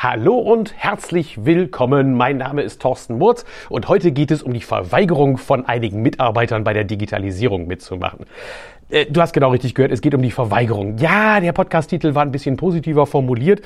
Hallo und herzlich willkommen. Mein Name ist Thorsten Murz und heute geht es um die Verweigerung von einigen Mitarbeitern bei der Digitalisierung mitzumachen. Äh, du hast genau richtig gehört, es geht um die Verweigerung. Ja, der Podcast-Titel war ein bisschen positiver formuliert.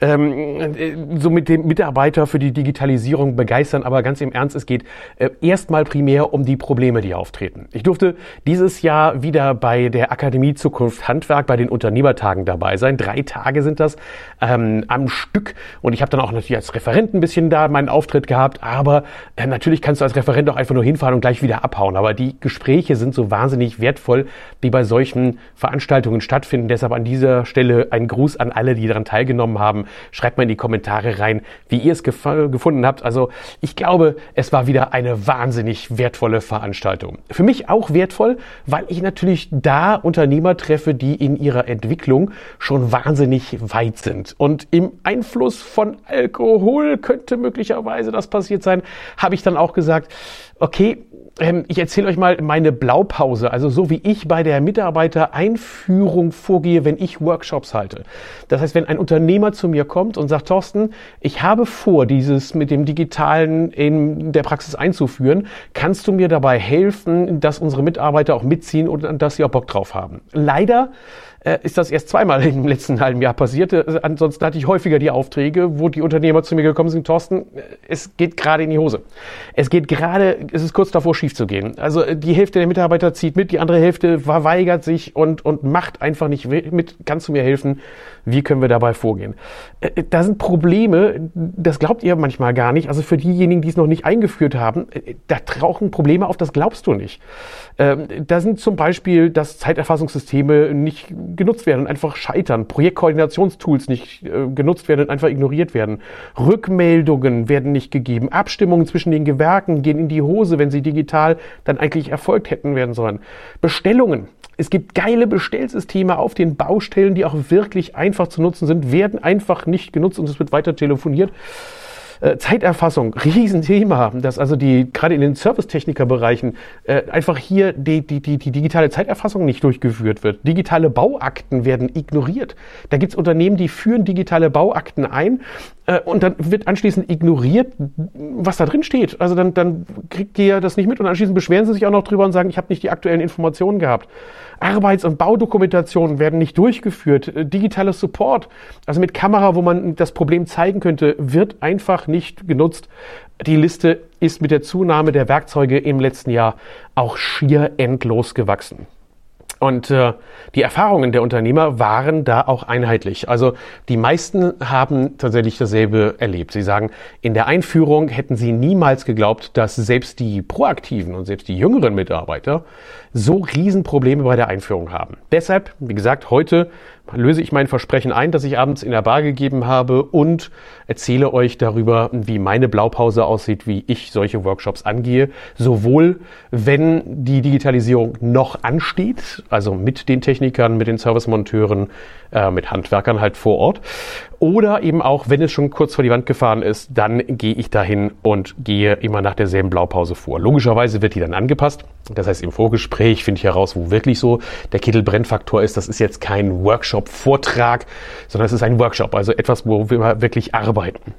Ähm, äh, so mit dem Mitarbeiter für die Digitalisierung begeistern, aber ganz im Ernst, es geht äh, erstmal primär um die Probleme, die auftreten. Ich durfte dieses Jahr wieder bei der Akademie Zukunft Handwerk bei den Unternehmertagen dabei sein. Drei Tage sind das ähm, am Stück. Und ich habe dann auch natürlich als Referent ein bisschen da meinen Auftritt gehabt. Aber äh, natürlich kannst du als Referent auch einfach nur hinfahren und gleich wieder abhauen. Aber die Gespräche sind so wahnsinnig wertvoll, bei solchen Veranstaltungen stattfinden. Deshalb an dieser Stelle ein Gruß an alle, die daran teilgenommen haben. Schreibt mal in die Kommentare rein, wie ihr es gef gefunden habt. Also ich glaube, es war wieder eine wahnsinnig wertvolle Veranstaltung. Für mich auch wertvoll, weil ich natürlich da Unternehmer treffe, die in ihrer Entwicklung schon wahnsinnig weit sind. Und im Einfluss von Alkohol könnte möglicherweise das passiert sein, habe ich dann auch gesagt, okay, ähm, ich erzähle euch mal meine Blaupause, also so wie ich bei der Mitarbeitereinführung vorgehe, wenn ich Workshops halte. Das heißt, wenn ein Unternehmer zu mir kommt und sagt, Thorsten, ich habe vor, dieses mit dem Digitalen in der Praxis einzuführen, kannst du mir dabei helfen, dass unsere Mitarbeiter auch mitziehen und dass sie auch Bock drauf haben? Leider äh, ist das erst zweimal im letzten halben Jahr passiert. Äh, ansonsten hatte ich häufiger die Aufträge, wo die Unternehmer zu mir gekommen sind, Thorsten, äh, es geht gerade in die Hose. Es geht gerade, es ist kurz davor schief zu gehen. Also die Hälfte der Mitarbeiter zieht mit, die andere Hälfte verweigert sich und, und macht einfach nicht mit. Kannst du mir helfen? Wie können wir dabei vorgehen? Da sind Probleme, das glaubt ihr manchmal gar nicht. Also für diejenigen, die es noch nicht eingeführt haben, da tauchen Probleme auf, das glaubst du nicht. Ähm, da sind zum Beispiel, dass Zeiterfassungssysteme nicht genutzt werden und einfach scheitern, Projektkoordinationstools nicht äh, genutzt werden und einfach ignoriert werden, Rückmeldungen werden nicht gegeben, Abstimmungen zwischen den Gewerken gehen in die Hose, wenn sie digital dann eigentlich erfolgt hätten werden sollen. Bestellungen. Es gibt geile Bestellsysteme auf den Baustellen, die auch wirklich einfach zu nutzen sind, werden einfach nicht genutzt und es wird weiter telefoniert. Äh, Zeiterfassung, Riesenthema, dass also die gerade in den Servicetechnikerbereichen äh, einfach hier die, die, die, die digitale Zeiterfassung nicht durchgeführt wird. Digitale Bauakten werden ignoriert. Da gibt es Unternehmen, die führen digitale Bauakten ein äh, und dann wird anschließend ignoriert, was da drin steht. Also dann, dann kriegt ihr das nicht mit und anschließend beschweren sie sich auch noch drüber und sagen, ich habe nicht die aktuellen Informationen gehabt. Arbeits- und Baudokumentationen werden nicht durchgeführt. Äh, digitaler Support, also mit Kamera, wo man das Problem zeigen könnte, wird einfach nicht genutzt. Die Liste ist mit der Zunahme der Werkzeuge im letzten Jahr auch schier endlos gewachsen. Und äh, die Erfahrungen der Unternehmer waren da auch einheitlich. Also die meisten haben tatsächlich dasselbe erlebt. Sie sagen, in der Einführung hätten sie niemals geglaubt, dass selbst die proaktiven und selbst die jüngeren Mitarbeiter so Riesenprobleme bei der Einführung haben. Deshalb, wie gesagt, heute löse ich mein Versprechen ein, das ich abends in der Bar gegeben habe und erzähle euch darüber, wie meine Blaupause aussieht, wie ich solche Workshops angehe. Sowohl wenn die Digitalisierung noch ansteht, also mit den Technikern, mit den Servicemonteuren, äh, mit Handwerkern halt vor Ort, oder eben auch, wenn es schon kurz vor die Wand gefahren ist, dann gehe ich dahin und gehe immer nach derselben Blaupause vor. Logischerweise wird die dann angepasst. Das heißt, im Vorgespräch finde ich heraus, wo wirklich so der Kittelbrennfaktor ist. Das ist jetzt kein Workshop-Vortrag, sondern es ist ein Workshop, also etwas, wo wir wirklich arbeiten.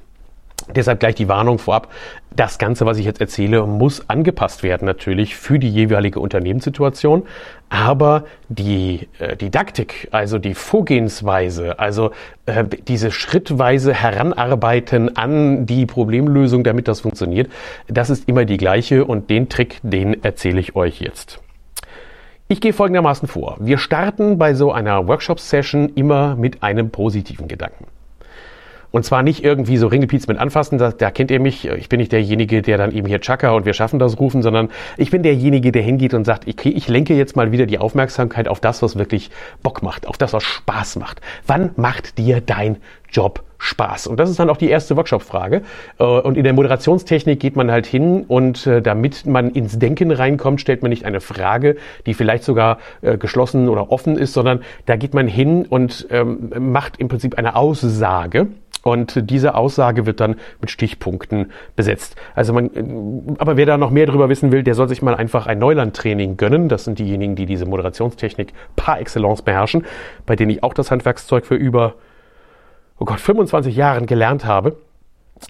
Deshalb gleich die Warnung vorab. Das Ganze, was ich jetzt erzähle, muss angepasst werden natürlich für die jeweilige Unternehmenssituation. Aber die äh, Didaktik, also die Vorgehensweise, also äh, diese schrittweise Heranarbeiten an die Problemlösung, damit das funktioniert, das ist immer die gleiche und den Trick, den erzähle ich euch jetzt. Ich gehe folgendermaßen vor. Wir starten bei so einer Workshop-Session immer mit einem positiven Gedanken. Und zwar nicht irgendwie so Ringelpiez mit anfassen, da, da kennt ihr mich. Ich bin nicht derjenige, der dann eben hier Chaka und wir schaffen das rufen, sondern ich bin derjenige, der hingeht und sagt, okay, ich lenke jetzt mal wieder die Aufmerksamkeit auf das, was wirklich Bock macht, auf das, was Spaß macht. Wann macht dir dein Job Spaß? Und das ist dann auch die erste Workshop-Frage. Äh, und in der Moderationstechnik geht man halt hin und äh, damit man ins Denken reinkommt, stellt man nicht eine Frage, die vielleicht sogar äh, geschlossen oder offen ist, sondern da geht man hin und ähm, macht im Prinzip eine Aussage. Und diese Aussage wird dann mit Stichpunkten besetzt. Also man, aber wer da noch mehr darüber wissen will, der soll sich mal einfach ein Neuland-Training gönnen. Das sind diejenigen, die diese Moderationstechnik par excellence beherrschen, bei denen ich auch das Handwerkszeug für über oh Gott, 25 Jahren gelernt habe.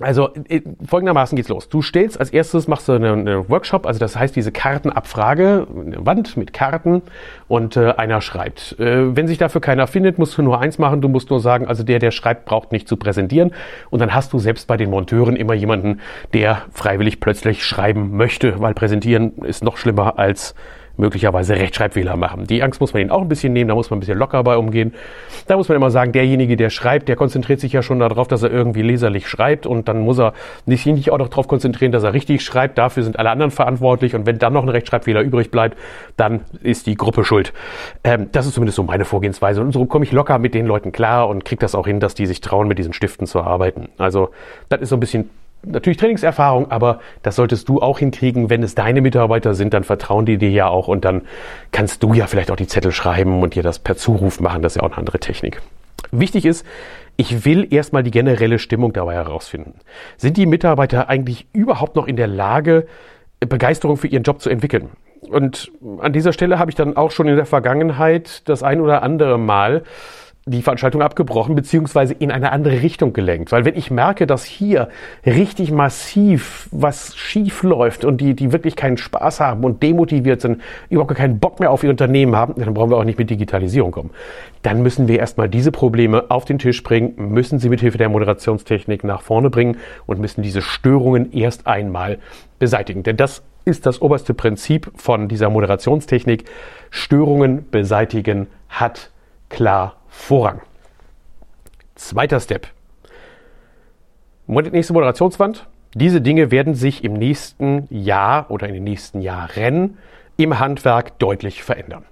Also äh, folgendermaßen geht's los. Du stellst als erstes, machst du einen eine Workshop, also das heißt diese Kartenabfrage, eine Wand mit Karten und äh, einer schreibt. Äh, wenn sich dafür keiner findet, musst du nur eins machen, du musst nur sagen, also der, der schreibt, braucht nicht zu präsentieren und dann hast du selbst bei den Monteuren immer jemanden, der freiwillig plötzlich schreiben möchte, weil präsentieren ist noch schlimmer als möglicherweise Rechtschreibfehler machen. Die Angst muss man ihnen auch ein bisschen nehmen, da muss man ein bisschen locker bei umgehen. Da muss man immer sagen, derjenige, der schreibt, der konzentriert sich ja schon darauf, dass er irgendwie leserlich schreibt und dann muss er sich nicht auch noch darauf konzentrieren, dass er richtig schreibt. Dafür sind alle anderen verantwortlich und wenn dann noch ein Rechtschreibfehler übrig bleibt, dann ist die Gruppe schuld. Ähm, das ist zumindest so meine Vorgehensweise und so komme ich locker mit den Leuten klar und kriege das auch hin, dass die sich trauen, mit diesen Stiften zu arbeiten. Also das ist so ein bisschen natürlich Trainingserfahrung, aber das solltest du auch hinkriegen. Wenn es deine Mitarbeiter sind, dann vertrauen die dir ja auch und dann kannst du ja vielleicht auch die Zettel schreiben und dir das per Zuruf machen. Das ist ja auch eine andere Technik. Wichtig ist, ich will erstmal die generelle Stimmung dabei herausfinden. Sind die Mitarbeiter eigentlich überhaupt noch in der Lage, Begeisterung für ihren Job zu entwickeln? Und an dieser Stelle habe ich dann auch schon in der Vergangenheit das ein oder andere Mal die Veranstaltung abgebrochen beziehungsweise in eine andere Richtung gelenkt. Weil wenn ich merke, dass hier richtig massiv was schief läuft und die, die wirklich keinen Spaß haben und demotiviert sind, überhaupt keinen Bock mehr auf ihr Unternehmen haben, dann brauchen wir auch nicht mit Digitalisierung kommen. Dann müssen wir erstmal diese Probleme auf den Tisch bringen, müssen sie mit Hilfe der Moderationstechnik nach vorne bringen und müssen diese Störungen erst einmal beseitigen. Denn das ist das oberste Prinzip von dieser Moderationstechnik. Störungen beseitigen hat klar Vorrang. Zweiter Step. Nächste Moderationswand. Diese Dinge werden sich im nächsten Jahr oder in den nächsten Jahren im Handwerk deutlich verändern.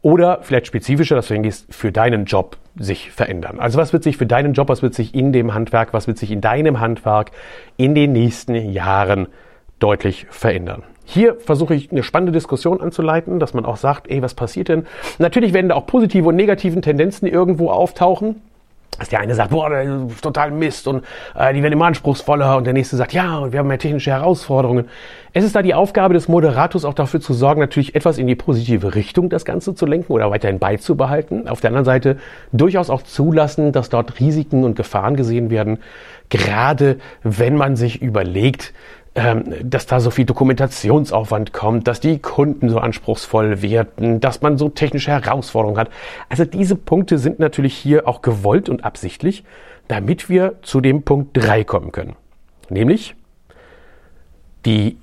Oder vielleicht spezifischer, dass du hingehst, für deinen Job sich verändern. Also was wird sich für deinen Job, was wird sich in dem Handwerk, was wird sich in deinem Handwerk in den nächsten Jahren deutlich verändern? Hier versuche ich eine spannende Diskussion anzuleiten, dass man auch sagt, ey, was passiert denn? Natürlich werden da auch positive und negativen Tendenzen irgendwo auftauchen. Dass der eine sagt, boah, das ist total Mist und äh, die werden immer anspruchsvoller und der nächste sagt, ja, und wir haben mehr technische Herausforderungen. Es ist da die Aufgabe des Moderators auch dafür zu sorgen, natürlich etwas in die positive Richtung das Ganze zu lenken oder weiterhin beizubehalten. Auf der anderen Seite durchaus auch zulassen, dass dort Risiken und Gefahren gesehen werden, gerade wenn man sich überlegt, ähm, dass da so viel Dokumentationsaufwand kommt, dass die Kunden so anspruchsvoll werden, dass man so technische Herausforderungen hat. Also diese Punkte sind natürlich hier auch gewollt und absichtlich, damit wir zu dem Punkt drei kommen können. Nämlich die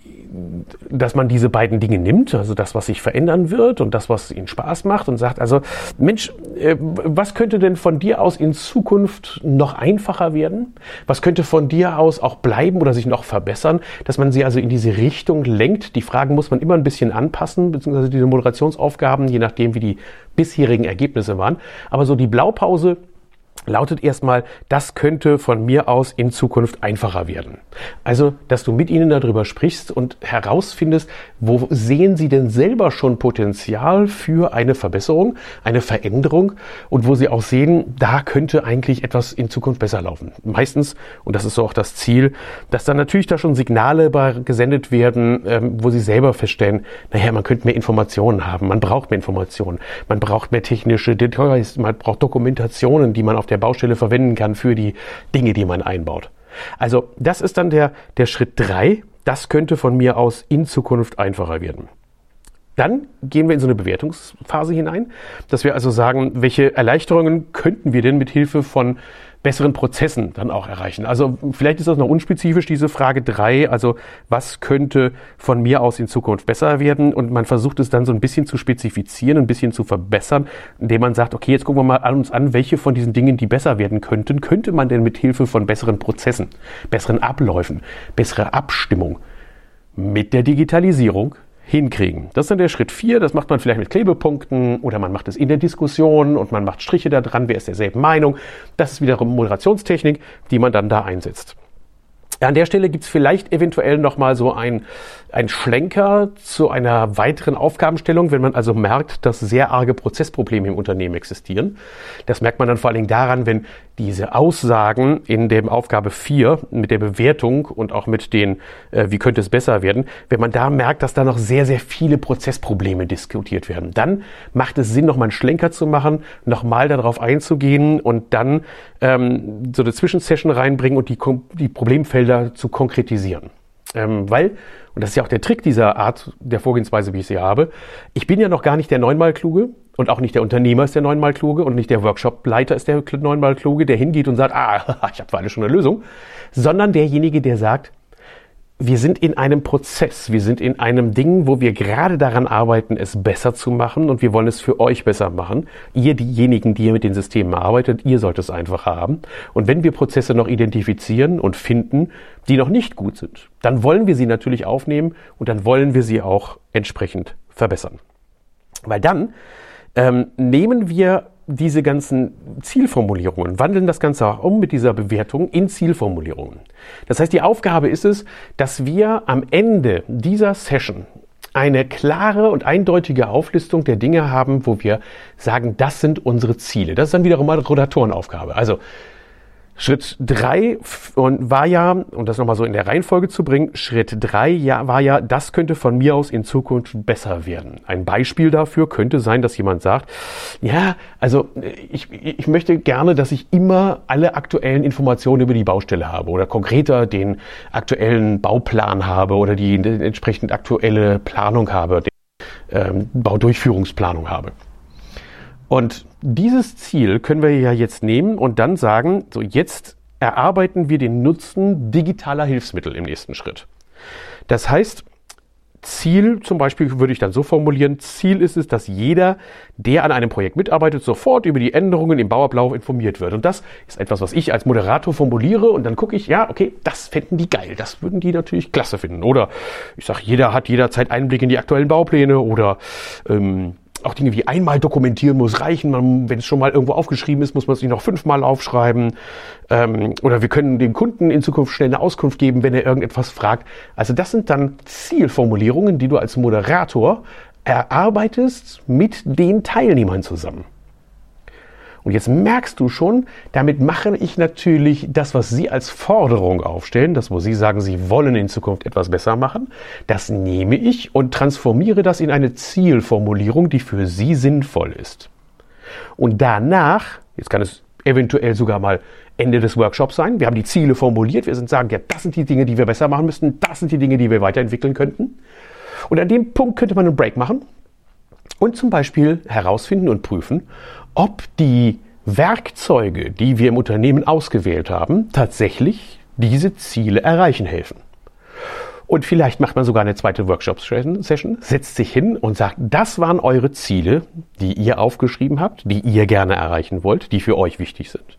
dass man diese beiden Dinge nimmt, also das, was sich verändern wird und das, was ihnen Spaß macht und sagt, also Mensch, äh, was könnte denn von dir aus in Zukunft noch einfacher werden? Was könnte von dir aus auch bleiben oder sich noch verbessern, dass man sie also in diese Richtung lenkt? Die Fragen muss man immer ein bisschen anpassen, beziehungsweise diese Moderationsaufgaben, je nachdem, wie die bisherigen Ergebnisse waren. Aber so die Blaupause lautet erstmal, das könnte von mir aus in Zukunft einfacher werden. Also, dass du mit ihnen darüber sprichst und herausfindest, wo sehen sie denn selber schon Potenzial für eine Verbesserung, eine Veränderung und wo sie auch sehen, da könnte eigentlich etwas in Zukunft besser laufen. Meistens, und das ist so auch das Ziel, dass dann natürlich da schon Signale gesendet werden, ähm, wo sie selber feststellen, naja, man könnte mehr Informationen haben, man braucht mehr Informationen, man braucht mehr technische Details, man braucht Dokumentationen, die man auf der Baustelle verwenden kann für die Dinge, die man einbaut. Also das ist dann der, der Schritt drei. Das könnte von mir aus in Zukunft einfacher werden. Dann gehen wir in so eine Bewertungsphase hinein, dass wir also sagen, welche Erleichterungen könnten wir denn mit Hilfe von besseren Prozessen dann auch erreichen. Also vielleicht ist das noch unspezifisch, diese Frage drei. Also was könnte von mir aus in Zukunft besser werden? Und man versucht es dann so ein bisschen zu spezifizieren, ein bisschen zu verbessern, indem man sagt, okay, jetzt gucken wir mal an uns an, welche von diesen Dingen, die besser werden könnten, könnte man denn mit Hilfe von besseren Prozessen, besseren Abläufen, bessere Abstimmung mit der Digitalisierung hinkriegen. Das ist dann der Schritt vier. Das macht man vielleicht mit Klebepunkten oder man macht es in der Diskussion und man macht Striche da dran. Wer ist derselben Meinung? Das ist wiederum Moderationstechnik, die man dann da einsetzt. An der Stelle gibt's vielleicht eventuell nochmal so ein, ein Schlenker zu einer weiteren Aufgabenstellung, wenn man also merkt, dass sehr arge Prozessprobleme im Unternehmen existieren. Das merkt man dann vor allen Dingen daran, wenn diese Aussagen in dem Aufgabe 4 mit der Bewertung und auch mit den, äh, wie könnte es besser werden, wenn man da merkt, dass da noch sehr, sehr viele Prozessprobleme diskutiert werden, dann macht es Sinn, nochmal einen Schlenker zu machen, nochmal darauf einzugehen und dann ähm, so eine Zwischensession reinbringen und die, die Problemfelder zu konkretisieren. Ähm, weil, und das ist ja auch der Trick dieser Art der Vorgehensweise, wie ich sie habe, ich bin ja noch gar nicht der neunmal Kluge und auch nicht der Unternehmer ist der neunmal Kluge und nicht der Workshopleiter ist der neunmal Kluge, der hingeht und sagt, ah, ich habe für alles schon eine Lösung, sondern derjenige, der sagt, wir sind in einem Prozess, wir sind in einem Ding, wo wir gerade daran arbeiten, es besser zu machen und wir wollen es für euch besser machen. Ihr, diejenigen, die ihr mit den Systemen arbeitet, ihr sollt es einfach haben. Und wenn wir Prozesse noch identifizieren und finden, die noch nicht gut sind, dann wollen wir sie natürlich aufnehmen und dann wollen wir sie auch entsprechend verbessern. Weil dann ähm, nehmen wir diese ganzen Zielformulierungen, wandeln das Ganze auch um mit dieser Bewertung in Zielformulierungen. Das heißt, die Aufgabe ist es, dass wir am Ende dieser Session eine klare und eindeutige Auflistung der Dinge haben, wo wir sagen, das sind unsere Ziele. Das ist dann wiederum eine Rotatorenaufgabe. Also Schritt drei und war ja, um das nochmal so in der Reihenfolge zu bringen, Schritt drei ja, war ja, das könnte von mir aus in Zukunft besser werden. Ein Beispiel dafür könnte sein, dass jemand sagt, ja, also ich, ich möchte gerne, dass ich immer alle aktuellen Informationen über die Baustelle habe oder konkreter den aktuellen Bauplan habe oder die entsprechend aktuelle Planung habe, die ähm, Baudurchführungsplanung habe. Und dieses Ziel können wir ja jetzt nehmen und dann sagen, so jetzt erarbeiten wir den Nutzen digitaler Hilfsmittel im nächsten Schritt. Das heißt, Ziel zum Beispiel würde ich dann so formulieren, Ziel ist es, dass jeder, der an einem Projekt mitarbeitet, sofort über die Änderungen im Bauablauf informiert wird. Und das ist etwas, was ich als Moderator formuliere und dann gucke ich, ja, okay, das fänden die geil, das würden die natürlich klasse finden. Oder ich sage, jeder hat jederzeit Einblick in die aktuellen Baupläne oder ähm, auch Dinge wie einmal dokumentieren muss reichen. Wenn es schon mal irgendwo aufgeschrieben ist, muss man es nicht noch fünfmal aufschreiben. Ähm, oder wir können dem Kunden in Zukunft schnell eine Auskunft geben, wenn er irgendetwas fragt. Also das sind dann Zielformulierungen, die du als Moderator erarbeitest mit den Teilnehmern zusammen. Und jetzt merkst du schon, damit mache ich natürlich das, was Sie als Forderung aufstellen, das, wo Sie sagen, Sie wollen in Zukunft etwas besser machen, das nehme ich und transformiere das in eine Zielformulierung, die für Sie sinnvoll ist. Und danach, jetzt kann es eventuell sogar mal Ende des Workshops sein. Wir haben die Ziele formuliert. Wir sind sagen, ja, das sind die Dinge, die wir besser machen müssten. Das sind die Dinge, die wir weiterentwickeln könnten. Und an dem Punkt könnte man einen Break machen und zum Beispiel herausfinden und prüfen, ob die Werkzeuge, die wir im Unternehmen ausgewählt haben, tatsächlich diese Ziele erreichen helfen. Und vielleicht macht man sogar eine zweite Workshop-Session, setzt sich hin und sagt, das waren eure Ziele, die ihr aufgeschrieben habt, die ihr gerne erreichen wollt, die für euch wichtig sind.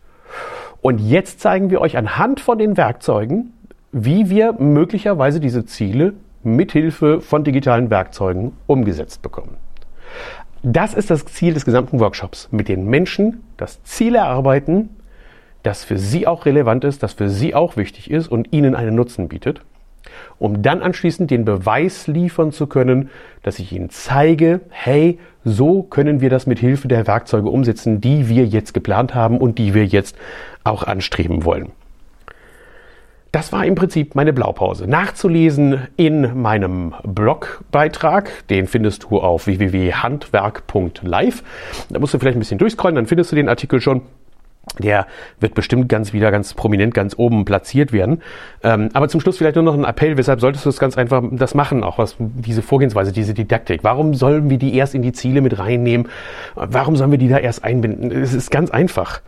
Und jetzt zeigen wir euch anhand von den Werkzeugen, wie wir möglicherweise diese Ziele mithilfe von digitalen Werkzeugen umgesetzt bekommen. Das ist das Ziel des gesamten Workshops. Mit den Menschen das Ziel erarbeiten, das für sie auch relevant ist, das für sie auch wichtig ist und ihnen einen Nutzen bietet, um dann anschließend den Beweis liefern zu können, dass ich ihnen zeige, hey, so können wir das mit Hilfe der Werkzeuge umsetzen, die wir jetzt geplant haben und die wir jetzt auch anstreben wollen. Das war im Prinzip meine Blaupause. Nachzulesen in meinem Blogbeitrag. Den findest du auf www.handwerk.live. Da musst du vielleicht ein bisschen durchscrollen, dann findest du den Artikel schon. Der wird bestimmt ganz wieder ganz prominent ganz oben platziert werden. Ähm, aber zum Schluss vielleicht nur noch ein Appell. Weshalb solltest du es ganz einfach das machen? Auch was diese Vorgehensweise, diese Didaktik. Warum sollen wir die erst in die Ziele mit reinnehmen? Warum sollen wir die da erst einbinden? Es ist ganz einfach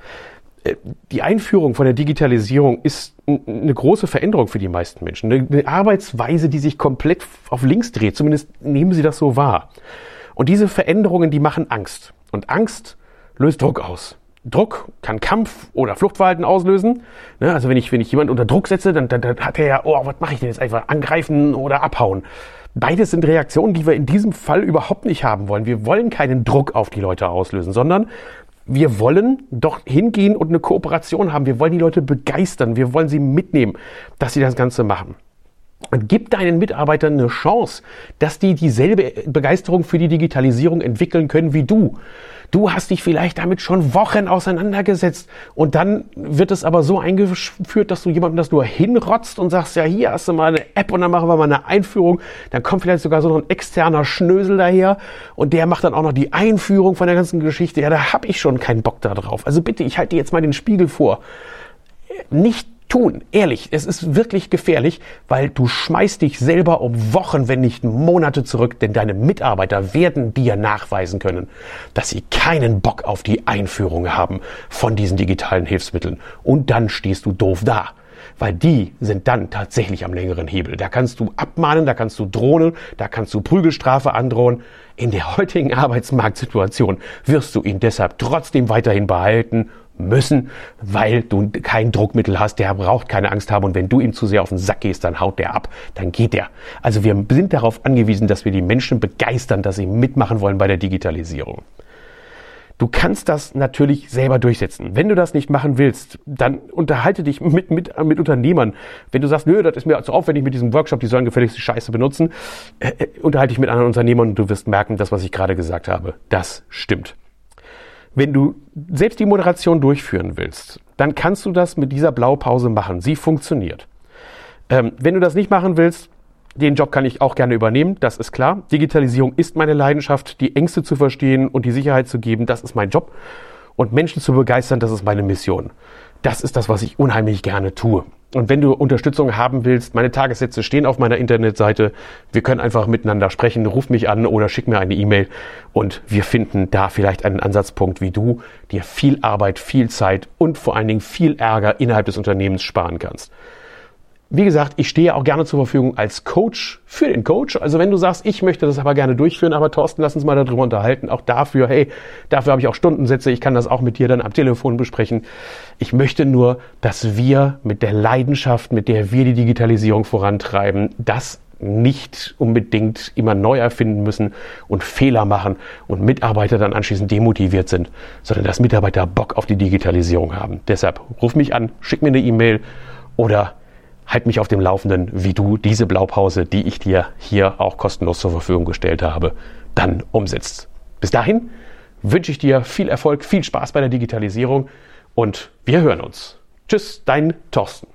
die Einführung von der Digitalisierung ist eine große Veränderung für die meisten Menschen. Eine Arbeitsweise, die sich komplett auf links dreht. Zumindest nehmen sie das so wahr. Und diese Veränderungen, die machen Angst. Und Angst löst Druck aus. Druck kann Kampf oder Fluchtverhalten auslösen. Ne, also wenn ich, wenn ich jemand unter Druck setze, dann, dann, dann hat er ja, oh, was mache ich denn jetzt einfach? Angreifen oder abhauen. Beides sind Reaktionen, die wir in diesem Fall überhaupt nicht haben wollen. Wir wollen keinen Druck auf die Leute auslösen, sondern wir wollen doch hingehen und eine Kooperation haben. Wir wollen die Leute begeistern. Wir wollen sie mitnehmen, dass sie das Ganze machen. Und gib deinen Mitarbeitern eine Chance, dass die dieselbe Begeisterung für die Digitalisierung entwickeln können wie du. Du hast dich vielleicht damit schon Wochen auseinandergesetzt und dann wird es aber so eingeführt, dass du jemandem das nur hinrotzt und sagst, ja, hier hast du mal eine App und dann machen wir mal eine Einführung. Dann kommt vielleicht sogar so noch ein externer Schnösel daher und der macht dann auch noch die Einführung von der ganzen Geschichte. Ja, da habe ich schon keinen Bock da drauf. Also bitte, ich halte dir jetzt mal den Spiegel vor. Nicht tun. Ehrlich, es ist wirklich gefährlich, weil du schmeißt dich selber um Wochen, wenn nicht Monate zurück, denn deine Mitarbeiter werden dir nachweisen können, dass sie keinen Bock auf die Einführung haben von diesen digitalen Hilfsmitteln. Und dann stehst du doof da. Weil die sind dann tatsächlich am längeren Hebel. Da kannst du abmahnen, da kannst du drohen, da kannst du Prügelstrafe androhen. In der heutigen Arbeitsmarktsituation wirst du ihn deshalb trotzdem weiterhin behalten müssen, weil du kein Druckmittel hast, der braucht keine Angst haben und wenn du ihm zu sehr auf den Sack gehst, dann haut der ab, dann geht der. Also wir sind darauf angewiesen, dass wir die Menschen begeistern, dass sie mitmachen wollen bei der Digitalisierung. Du kannst das natürlich selber durchsetzen. Wenn du das nicht machen willst, dann unterhalte dich mit, mit, mit Unternehmern. Wenn du sagst, nö, das ist mir zu aufwendig mit diesem Workshop, die sollen gefälligst die Scheiße benutzen, äh, äh, unterhalte dich mit anderen Unternehmern und du wirst merken, das, was ich gerade gesagt habe, das stimmt. Wenn du selbst die Moderation durchführen willst, dann kannst du das mit dieser Blaupause machen. Sie funktioniert. Ähm, wenn du das nicht machen willst, den Job kann ich auch gerne übernehmen, das ist klar. Digitalisierung ist meine Leidenschaft, die Ängste zu verstehen und die Sicherheit zu geben, das ist mein Job. Und Menschen zu begeistern, das ist meine Mission. Das ist das, was ich unheimlich gerne tue. Und wenn du Unterstützung haben willst, meine Tagessätze stehen auf meiner Internetseite. Wir können einfach miteinander sprechen. Ruf mich an oder schick mir eine E-Mail und wir finden da vielleicht einen Ansatzpunkt, wie du dir viel Arbeit, viel Zeit und vor allen Dingen viel Ärger innerhalb des Unternehmens sparen kannst. Wie gesagt, ich stehe auch gerne zur Verfügung als Coach für den Coach. Also wenn du sagst, ich möchte das aber gerne durchführen, aber Thorsten, lass uns mal darüber unterhalten. Auch dafür, hey, dafür habe ich auch Stundensätze. Ich kann das auch mit dir dann am Telefon besprechen. Ich möchte nur, dass wir mit der Leidenschaft, mit der wir die Digitalisierung vorantreiben, das nicht unbedingt immer neu erfinden müssen und Fehler machen und Mitarbeiter dann anschließend demotiviert sind, sondern dass Mitarbeiter Bock auf die Digitalisierung haben. Deshalb ruf mich an, schick mir eine E-Mail oder halt mich auf dem Laufenden, wie du diese Blaupause, die ich dir hier auch kostenlos zur Verfügung gestellt habe, dann umsetzt. Bis dahin wünsche ich dir viel Erfolg, viel Spaß bei der Digitalisierung und wir hören uns. Tschüss, dein Thorsten.